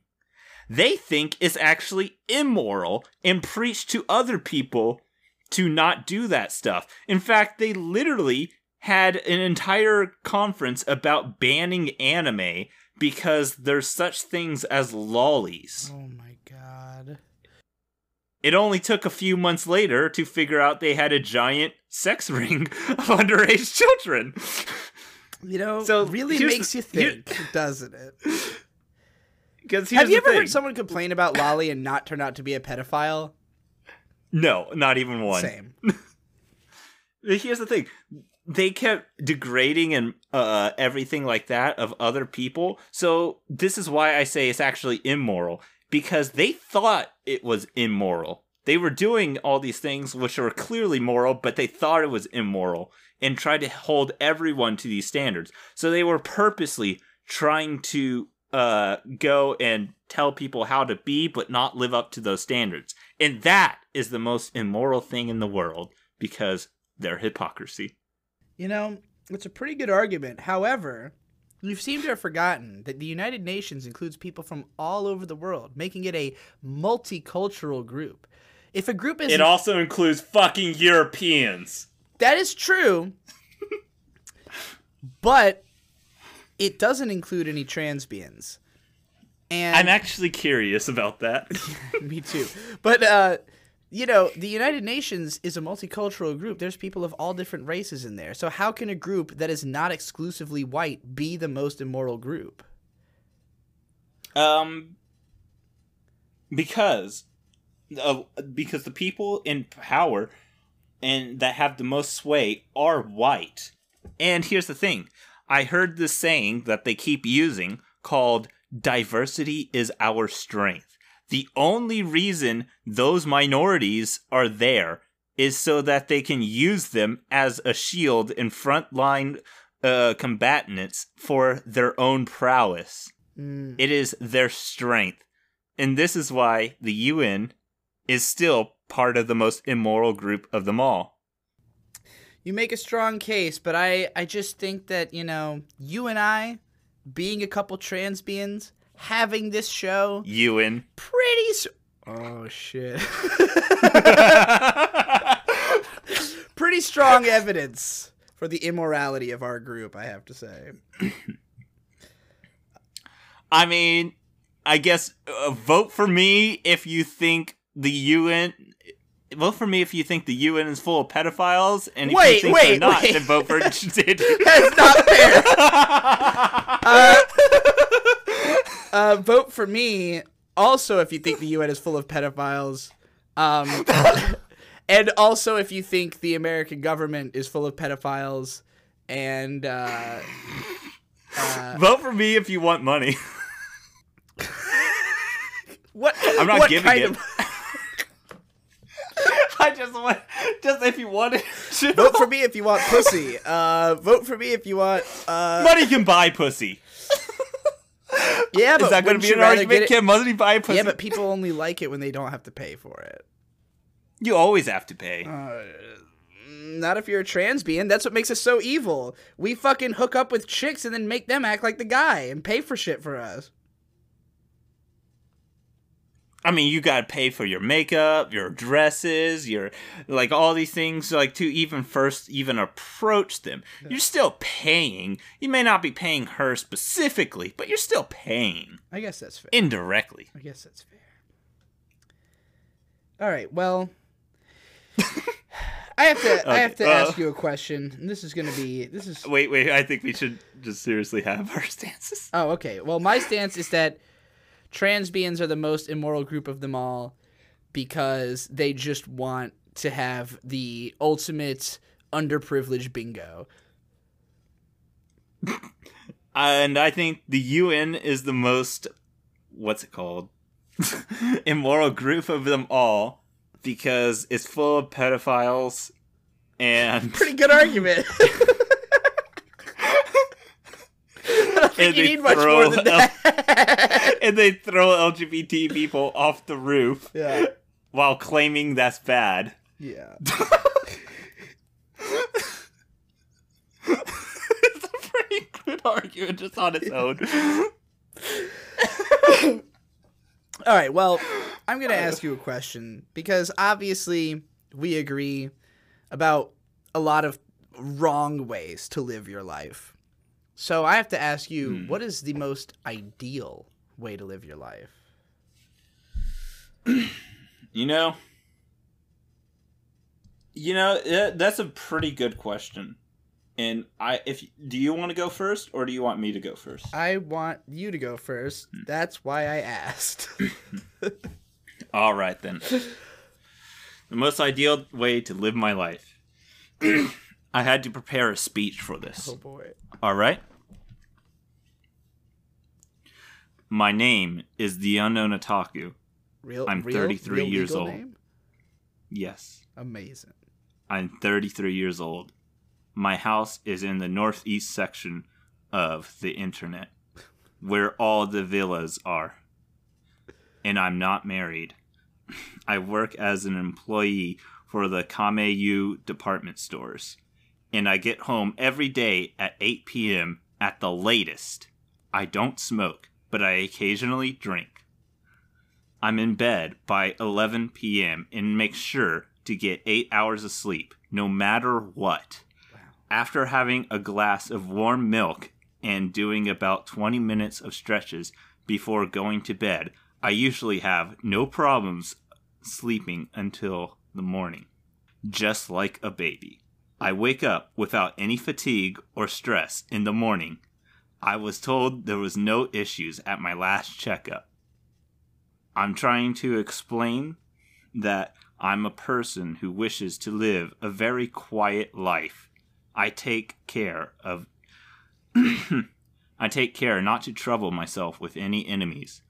they think it's actually immoral and preach to other people to not do that stuff in fact they literally had an entire conference about banning anime because there's such things as lolis. Oh my god. It only took a few months later to figure out they had a giant sex ring of underage children. You know, So, really makes the- you here- think, doesn't it? Because Have you ever heard someone complain about loli and not turn out to be a pedophile? No, not even one. Same. Here's the thing. They kept degrading and uh, everything like that of other people. So this is why I say it's actually immoral because they thought it was immoral. They were doing all these things which were clearly moral, but they thought it was immoral and tried to hold everyone to these standards. So they were purposely trying to uh, go and tell people how to be, but not live up to those standards. And that is the most immoral thing in the world because their hypocrisy. You know, it's a pretty good argument. However, you seem to have forgotten that the United Nations includes people from all over the world, making it a multicultural group. If a group is It also includes fucking Europeans. That is true, but it doesn't include any transbians. And I'm actually curious about that. Me too. But uh you know, the United Nations is a multicultural group. There's people of all different races in there. So how can a group that is not exclusively white be the most immoral group? um, because, uh, because the people in power and that have the most sway are white. And here's the thing: I heard this saying that they keep using called "diversity is our strength." The only reason those minorities are there is so that they can use them as a shield in frontline uh, combatants for their own prowess. Mm, It is their strength. And this is why the UN is still part of the most immoral group of them all. you make a strong case, but I I just think that, you know, you and I being a couple transbians having this show UN. pretty Oh shit. pretty strong evidence for the immorality of our group, I have to say. I mean, I guess uh, vote for me if you think the UN. Vote for me if you think the UN is full of pedophiles, and if Wait, you think wait, they're not, wait. then vote for Diddy. That's not fair. uh, uh, vote for me. Also, if you think the UN is full of pedophiles, um, and also if you think the American government is full of pedophiles, and uh, vote for me if you want money. what I'm not what giving it. of I just want, just if you want to. vote for me if you want pussy. Uh, vote for me if you want. Uh, Money can buy pussy. yeah, but Is that going to be an rather argument? get it- Can money buy pussy? Yeah, but people only like it when they don't have to pay for it. you always have to pay. Uh, not if you're a transbian. That's what makes us so evil. We fucking hook up with chicks and then make them act like the guy and pay for shit for us. I mean, you got to pay for your makeup, your dresses, your like all these things like to even first even approach them. You're still paying. You may not be paying her specifically, but you're still paying I guess that's fair. indirectly. I guess that's fair. All right. Well, I have to. I have to uh, ask you a question. And this is gonna be. This is. Wait, wait. I think we should just seriously have our stances. Oh, okay. Well, my stance is that transbians are the most immoral group of them all because they just want to have the ultimate underprivileged bingo. Uh, and I think the UN is the most what's it called? immoral group of them all because it's full of pedophiles and Pretty good argument. I don't think you need much more than that. And they throw LGBT people off the roof yeah. while claiming that's bad. Yeah. it's a pretty good argument just on its own. All right. Well, I'm going to ask you a question because obviously we agree about a lot of wrong ways to live your life. So I have to ask you, Hmm. what is the most ideal way to live your life? You know, You know, that's a pretty good question. And I, if do you want to go first, or do you want me to go first? I want you to go first. Hmm. That's why I asked. All right then. the most ideal way to live my life. I had to prepare a speech for this. oh boy. All right. My name is the unknown otaku. Real I'm real- 33 real years old. name? Yes, Amazing. I'm 33 years old. My house is in the northeast section of the internet, where all the villas are. And I'm not married. I work as an employee for the Kame Yu department stores. And I get home every day at 8 p.m. at the latest. I don't smoke, but I occasionally drink. I'm in bed by 11 p.m. and make sure to get 8 hours of sleep, no matter what. After having a glass of warm milk and doing about 20 minutes of stretches before going to bed, I usually have no problems sleeping until the morning. Just like a baby. I wake up without any fatigue or stress in the morning. I was told there was no issues at my last checkup. I'm trying to explain that I'm a person who wishes to live a very quiet life. I take care of I take care not to trouble myself with any enemies,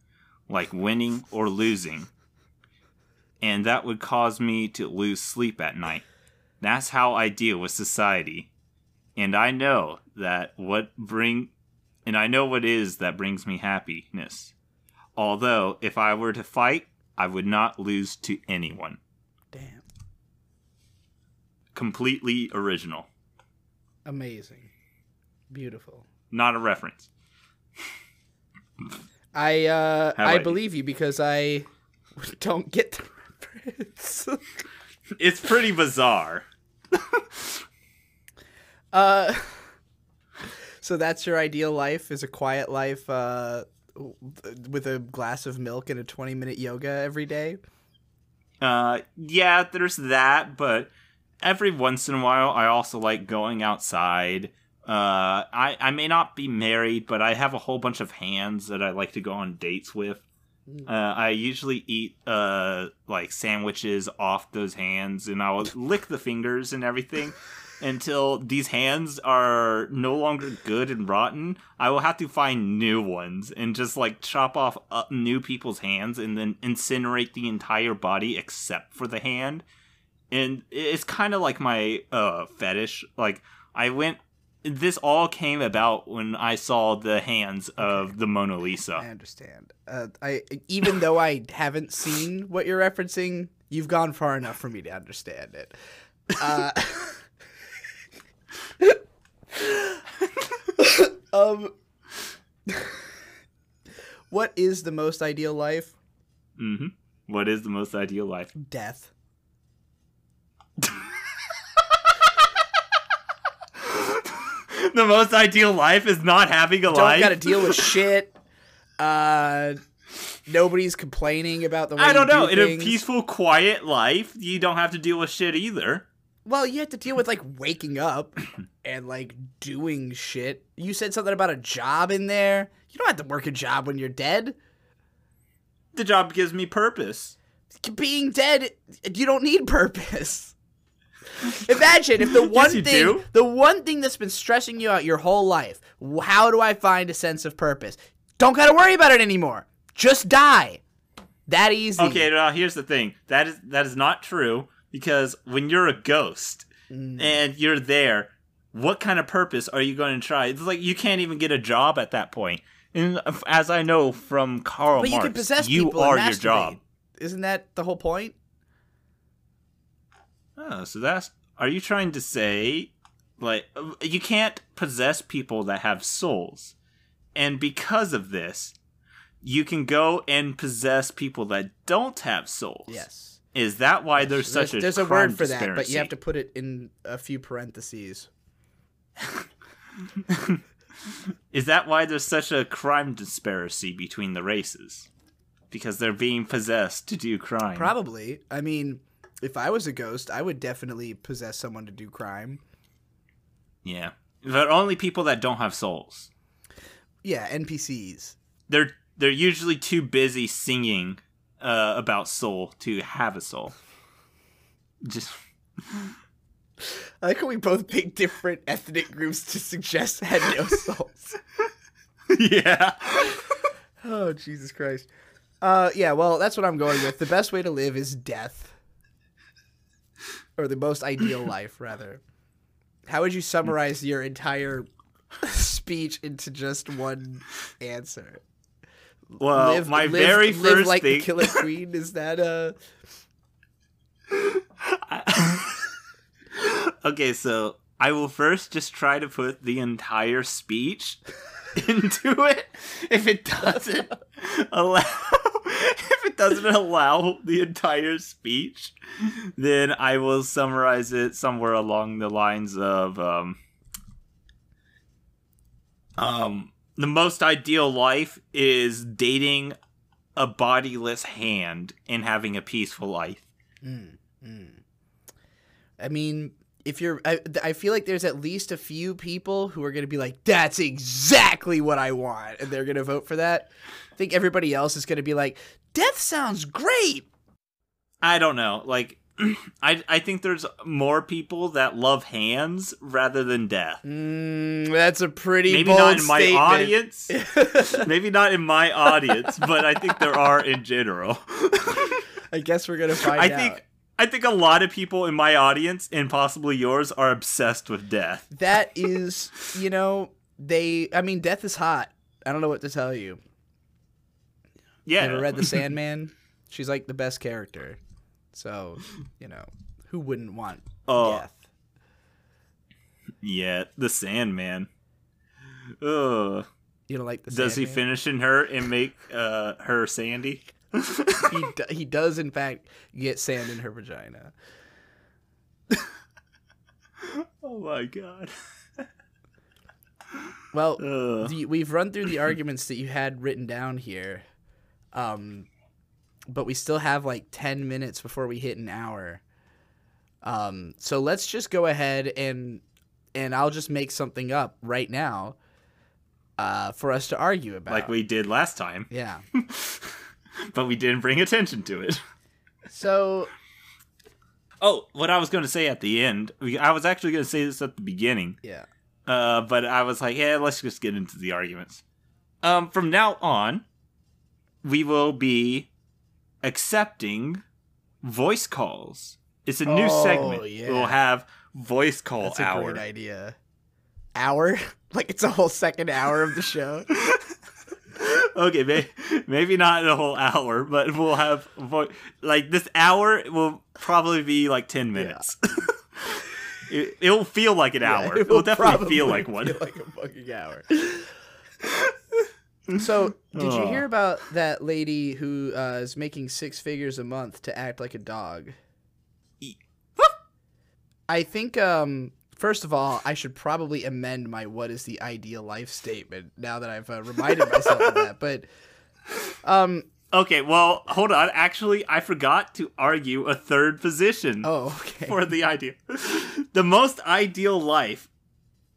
like winning or losing. And that would cause me to lose sleep at night. That's how I deal with society. And I know that what bring and I know what is that brings me happiness. Although if I were to fight, I would not lose to anyone. Damn. Completely original. Amazing. Beautiful. Not a reference. I uh I about you? believe you because I don't get the reference. It's pretty bizarre. uh So that's your ideal life is a quiet life uh with a glass of milk and a 20 minute yoga every day. Uh, yeah, there's that, but every once in a while, I also like going outside. Uh, I I may not be married, but I have a whole bunch of hands that I like to go on dates with. Uh, I usually eat uh like sandwiches off those hands, and I'll lick the fingers and everything until these hands are no longer good and rotten. I will have to find new ones and just like chop off uh, new people's hands and then incinerate the entire body except for the hand. And it's kind of like my uh fetish. Like I went. This all came about when I saw the hands of the Mona Lisa. I understand. Uh, I even though I haven't seen what you're referencing, you've gone far enough for me to understand it. Uh, um, what is the most ideal life? Mm-hmm. What is the most ideal life? Death. the most ideal life is not having a Don't life. got to deal with shit. Uh, nobody's complaining about the way I don't know. do In a peaceful, quiet life, you don't have to deal with shit either. Well, you have to deal with like waking up and like doing shit. You said something about a job in there. You don't have to work a job when you're dead. The job gives me purpose. Being dead, you don't need purpose. Imagine if the one you thing, do. the one thing that's been stressing you out your whole life. How do I find a sense of purpose? Don't gotta worry about it anymore. Just die. That easy. Okay, now here's the thing. That is that is not true because when you're a ghost Mm. and you're there, what kind of purpose are you going to try? It's like you can't even get a job at that point. And as I know from Karl But you Marx, can possess you people are your job. Isn't that the whole point? Oh, so that's are you trying to say like you can't possess people that have souls. And because of this, you can go and possess people that don't have souls. Yes. Is that why there's such there's, a there's a word for that, but you have to put it in a few parentheses. Is that why there's such a crime disparity between the races? Because they're being possessed to do crime. Probably. I mean, If I was a ghost, I would definitely possess someone to do crime. Yeah, but only people that don't have souls. Yeah, NPCs. They're they're usually too busy singing uh, about soul to have a soul. Just I like how we both pick different ethnic groups to suggest had no souls. yeah. oh Jesus Christ. Uh, yeah, well, that's what I'm going with. The best way to live is death, or the most ideal life, rather. How would you summarize your entire speech into just one answer? Well, my very live first like thing. the Killer Queen is that uh okay, so I will first just try to put the entire speech into it. If it doesn't allow, if it doesn't allow the entire speech, then I will summarize it somewhere along the lines of um, um, the most ideal life is dating a bodiless hand and having a peaceful life. Mm, mm. I mean, if you're, I, I feel like there's at least a few people who are going to be like, that's exactly what I want. And they're going to vote for that. I think everybody else is going to be like, death sounds great. I don't know. Like, I I think there's more people that love hands rather than death. Mm, that's a pretty Maybe not in my statement. audience. Maybe not in my audience, but I think there are in general. I guess we're going to find I out. think I think a lot of people in my audience and possibly yours are obsessed with death. that is, you know, they, I mean, death is hot. I don't know what to tell you. Yeah. Ever read The Sandman? She's like the best character. So, you know, who wouldn't want Oh. death? Yeah, the Sandman. Ugh. You don't like the Does he finish in her and make uh, her Sandy? he, do- he does in fact get sand in her vagina. Oh my god. Well, the, we've run through the arguments that you had written down here, um, but we still have like ten minutes before we hit an hour. Um, so let's just go ahead and and I'll just make something up right now, uh, for us to argue about. Like we did last time, yeah. but we didn't bring attention to it. So Oh, what I was going to say at the end, I was actually going to say this at the beginning, yeah. uh, but I was like, yeah, let's just get into the arguments. Um, from now on, we will be accepting voice calls. It's a new Oh, segment. yeah. We'll have voice call That's a great idea. Hour? Like it's a whole second hour of the show. okay, may- maybe not a whole hour, but we'll have vo- like this hour will probably be like ten minutes. it, it will feel like an hour. It will definitely feel like one. Feel like a fucking hour. So, did you hear about that lady who uh, is making six figures a month to act like a dog? I think, um, first of all, I should probably amend my "What is the ideal life?" statement now that I've uh, reminded myself of that. But, um, Okay, well, hold on. Actually, I forgot to argue a third position oh, okay. for the idea. the most ideal life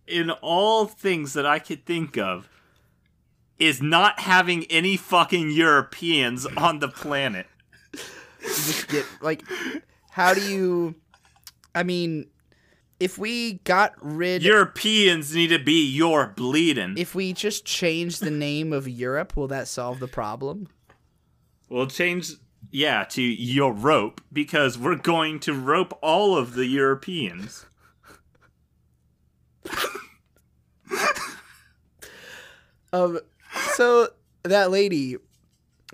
in all things that I could think of is not having any fucking Europeans on the planet. just get like how do you i mean if we got rid Europeans need to be your bleeding. if we just change the name of europe will that solve the problem We'll change, yeah, to Europe because we're going to rope all of the Europeans. um so that lady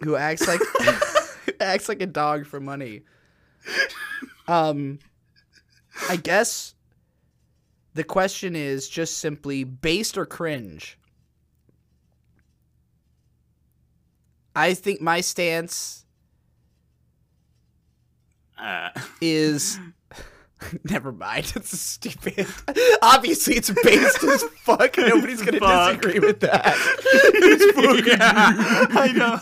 who acts like acts like a dog for money um i guess the question is just simply based or cringe? I think my stance Uh, is never mind. It's stupid. Obviously, it's based as fuck. Nobody's gonna Fuck. disagree with that. It's yeah, I know.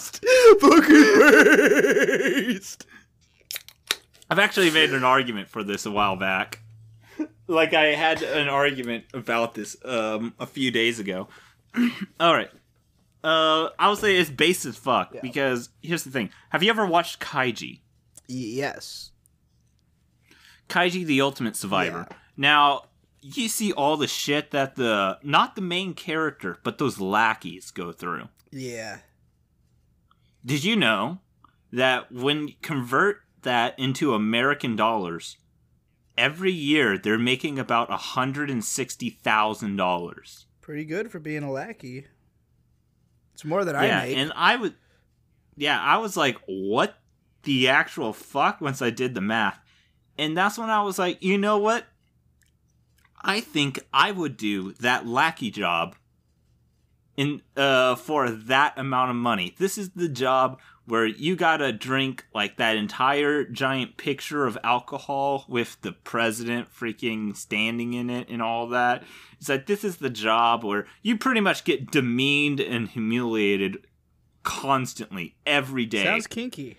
fucking based. I've actually made an argument for this a while back. like I had an argument about this um a few days ago. All right. Uh, I would say it's base as fuck because here's the thing: Have you ever watched Kaiji? yes. Kaiji the Ultimate Survivor. Yeah. Now, you see all the shit that the not the main character, but those lackeys go through. Yeah. Did you know that when you convert that into American dollars, every year they're making about $160,000? Pretty good for being a lackey. It's more than I Yeah, make. and I would Yeah, I was like, "What the actual fuck?" once I did the math. And that's when I was like, "You know what? I think I would do that lackey job in uh for that amount of money. This is the job where you gotta drink like that entire giant picture of alcohol with the president freaking standing in it and all that. It's like this is the job where you pretty much get demeaned and humiliated constantly every day Sounds kinky.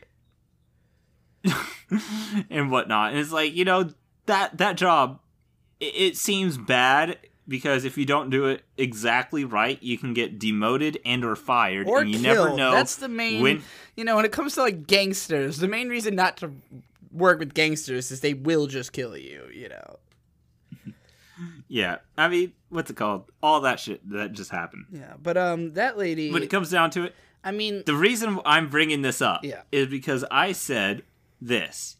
and whatnot. And it's like you know that that job, it, it seems bad because if you don't do it exactly right, you can get demoted and or fired, Or and you killed. never know. That's the main. when- You know, when it comes to like gangsters, the main reason not to work with gangsters is they will just kill you. You know. Yeah, I mean, what's it called? All that shit that just happened. Yeah, but um, that lady. When it comes down to it, I mean, the reason I'm bringing this up Yeah. is because I said this.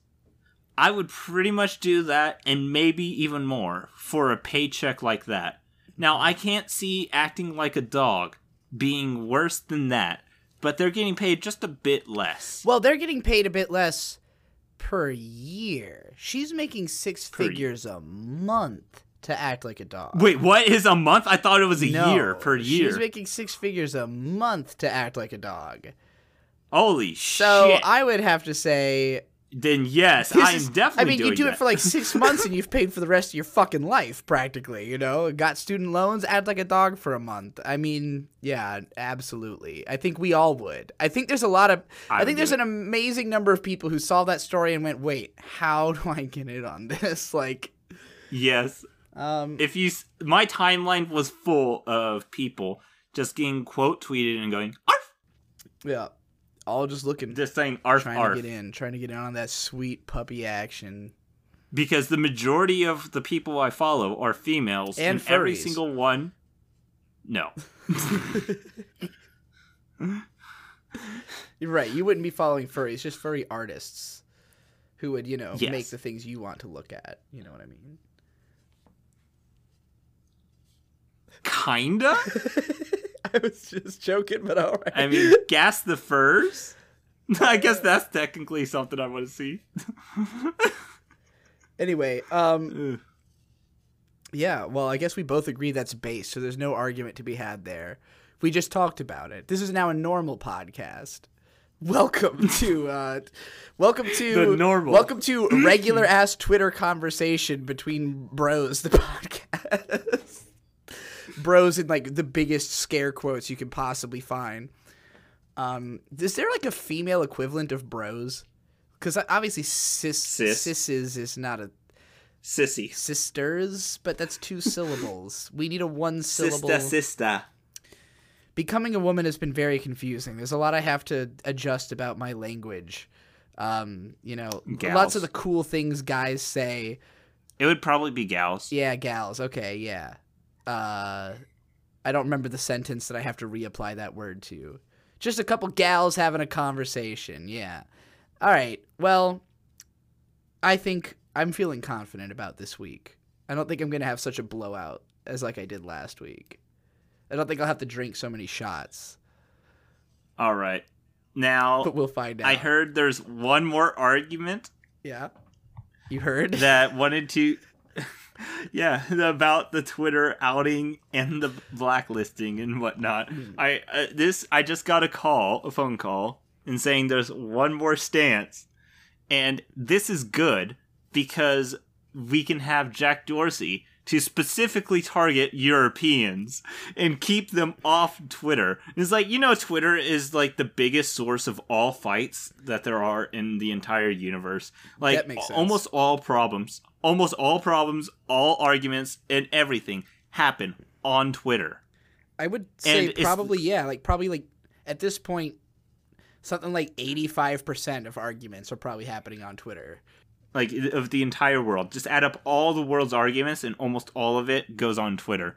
I would pretty much do that and maybe even more for a paycheck like that. Now, I can't see acting like a dog being worse than that, but they're getting paid just a bit less. well, they're getting paid a bit less per year. She's making six Per year. figures a month to act like a dog. Wait, what is a month? I thought it was a No, year per year. She's making six figures a month to act like a dog. Holy So shit. So I would have to say then yes, This I'm is- definitely I mean, you do that. it for like six months and you've paid for the rest of your fucking life, practically. You know, got student loans, act like a dog for a month. I mean, yeah, absolutely. I think we all would. I think there's a lot of. I, I think there's an amazing number of people who saw that story and went, "Wait, how do I get in on this?" Like, yes. um, if you my timeline was full of people just getting quote tweeted and going arf yeah, all just looking, just saying arf trying arf to get in, trying to get in on that sweet puppy action. because the majority of the people i follow are females And and, every single one no You're right. You wouldn't be following furries, just furry artists who would, you know, Yes. make the things you want to look at. You know what I mean? Kinda I was just joking, but all right. i mean gas the furs i guess that's technically something i want to see anyway, um, Ugh. yeah. Well, I guess we both agree that's base, so there's no argument to be had there. We just talked about it. This is now a normal podcast. Welcome to, uh, welcome to The normal. Welcome to regular ass Twitter conversation between bros. The podcast. Bros in like the biggest scare quotes you can possibly find. Um, is there like a female equivalent of bros? Because obviously sis, Sis. sisses is not a sissy sisters, but that's two syllables. We need a one syllable. sister sister Becoming a woman has been very confusing. There's a lot I have to adjust about my language. Um, you know, lots of the cool things guys say. it would probably be gals Yeah, gals. Okay, yeah. Uh, I don't remember the sentence that I have to reapply that word to. Just a couple gals having a conversation. Yeah. All right. Well, I think I'm feeling confident about this week. I don't think I'm gonna have such a blowout as like I did last week. I don't think I'll have to drink so many shots, all right now but we'll find out. i heard there's one more argument Yeah. You heard? that wanted to yeah about the twitter outing and the blacklisting and whatnot. I uh, this i just got a call a phone call and saying there's one more stance. And this is good because we can have jack dorsey to specifically target Europeans and keep them off Twitter. And It's like, you know, Twitter is like the biggest source of all fights that there are in the entire universe. Like, That makes sense. almost all problems, almost all problems, all arguments, and everything happen on Twitter. I would say And probably yeah, like probably like at this point, something like eighty five percent of arguments are probably happening on Twitter. Like of the entire world. Just add up all the world's arguments, and almost all of it goes on Twitter.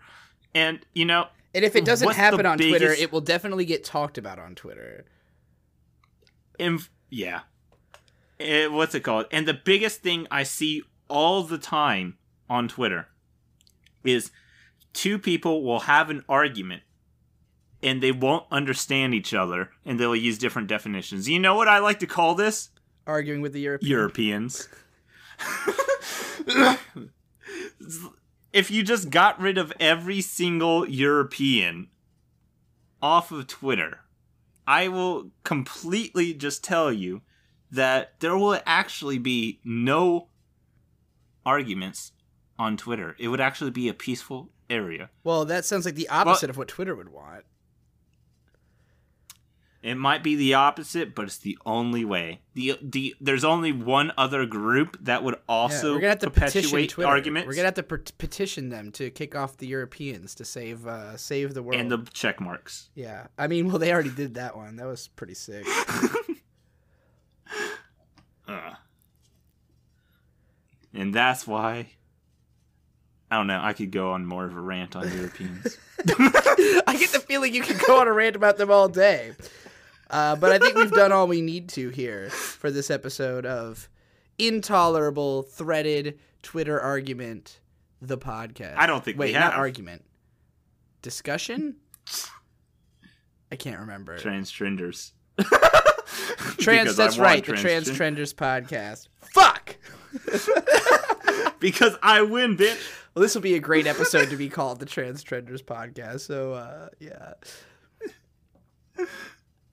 And you know, And if it doesn't happen on Twitter, it will definitely get talked about on Twitter. And yeah, Eh, what's it called? And the biggest thing I see all the time on Twitter is two people will have an argument. And they won't understand each other, and they'll use different definitions. You know what I like to call this? Arguing with the Europeans. Europeans. if you just got rid of every single European off of Twitter, I will completely just tell you that there will actually be no arguments on Twitter. It would actually be a peaceful area. Well, that sounds like the opposite of what Twitter would want. It might be the opposite, but it's the only way. The the there's only one other group that would Yeah, also we're gonna have to perpetuate Twitter. arguments We're gonna have to per- petition them to kick off the Europeans to save uh, save the world. and the check marks. yeah, I mean, well, they already did that one. That was pretty sick. Ugh. And that's why I don't know, I could go on more of a rant on Europeans. I get the feeling you could go on a rant about them all day. Uh, but I think we've done all we need to here for this episode of Intolerable Threaded Twitter Argument, the podcast. I don't think we Wait, not argument. Discussion? I can't remember. Transgenders. Trans, that's right, the transgen- Trans Trenders podcast. Fuck! Because I win, bitch. Well, this will be a great episode to be called the Trans Trenders podcast. So, uh, yeah.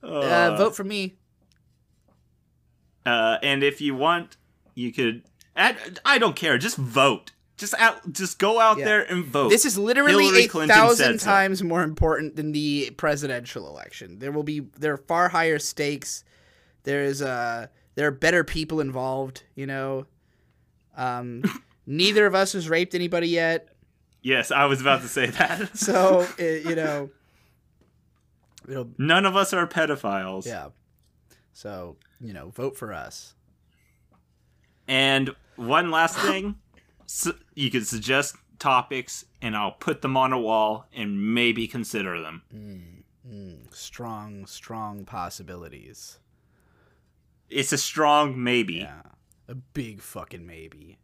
Uh, Uh, vote for me. Uh, and if you want, you could. I, I don't care. Just vote. Just out. Just go out Yeah. there and vote. This is literally Hillary a thousand said so. times more important than the presidential election. There will be there are far higher stakes. There is uh there are better people involved. You know, um, neither of us has raped anybody yet, yes, I was about to say that. so it, you know, it'll None of us are pedophiles. yeah. So you know, vote for us. And one last thing, su- you can suggest topics, and I'll put them on a wall and maybe consider them. Mm, strong, strong possibilities. It's a strong maybe. Yeah. A big fucking maybe.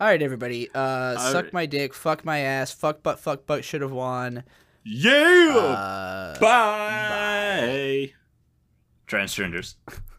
All right, everybody. Uh, suck right. my dick, fuck my ass, fuck butt, fuck butt should have won. Yeah. Uh, bye. Transgenders.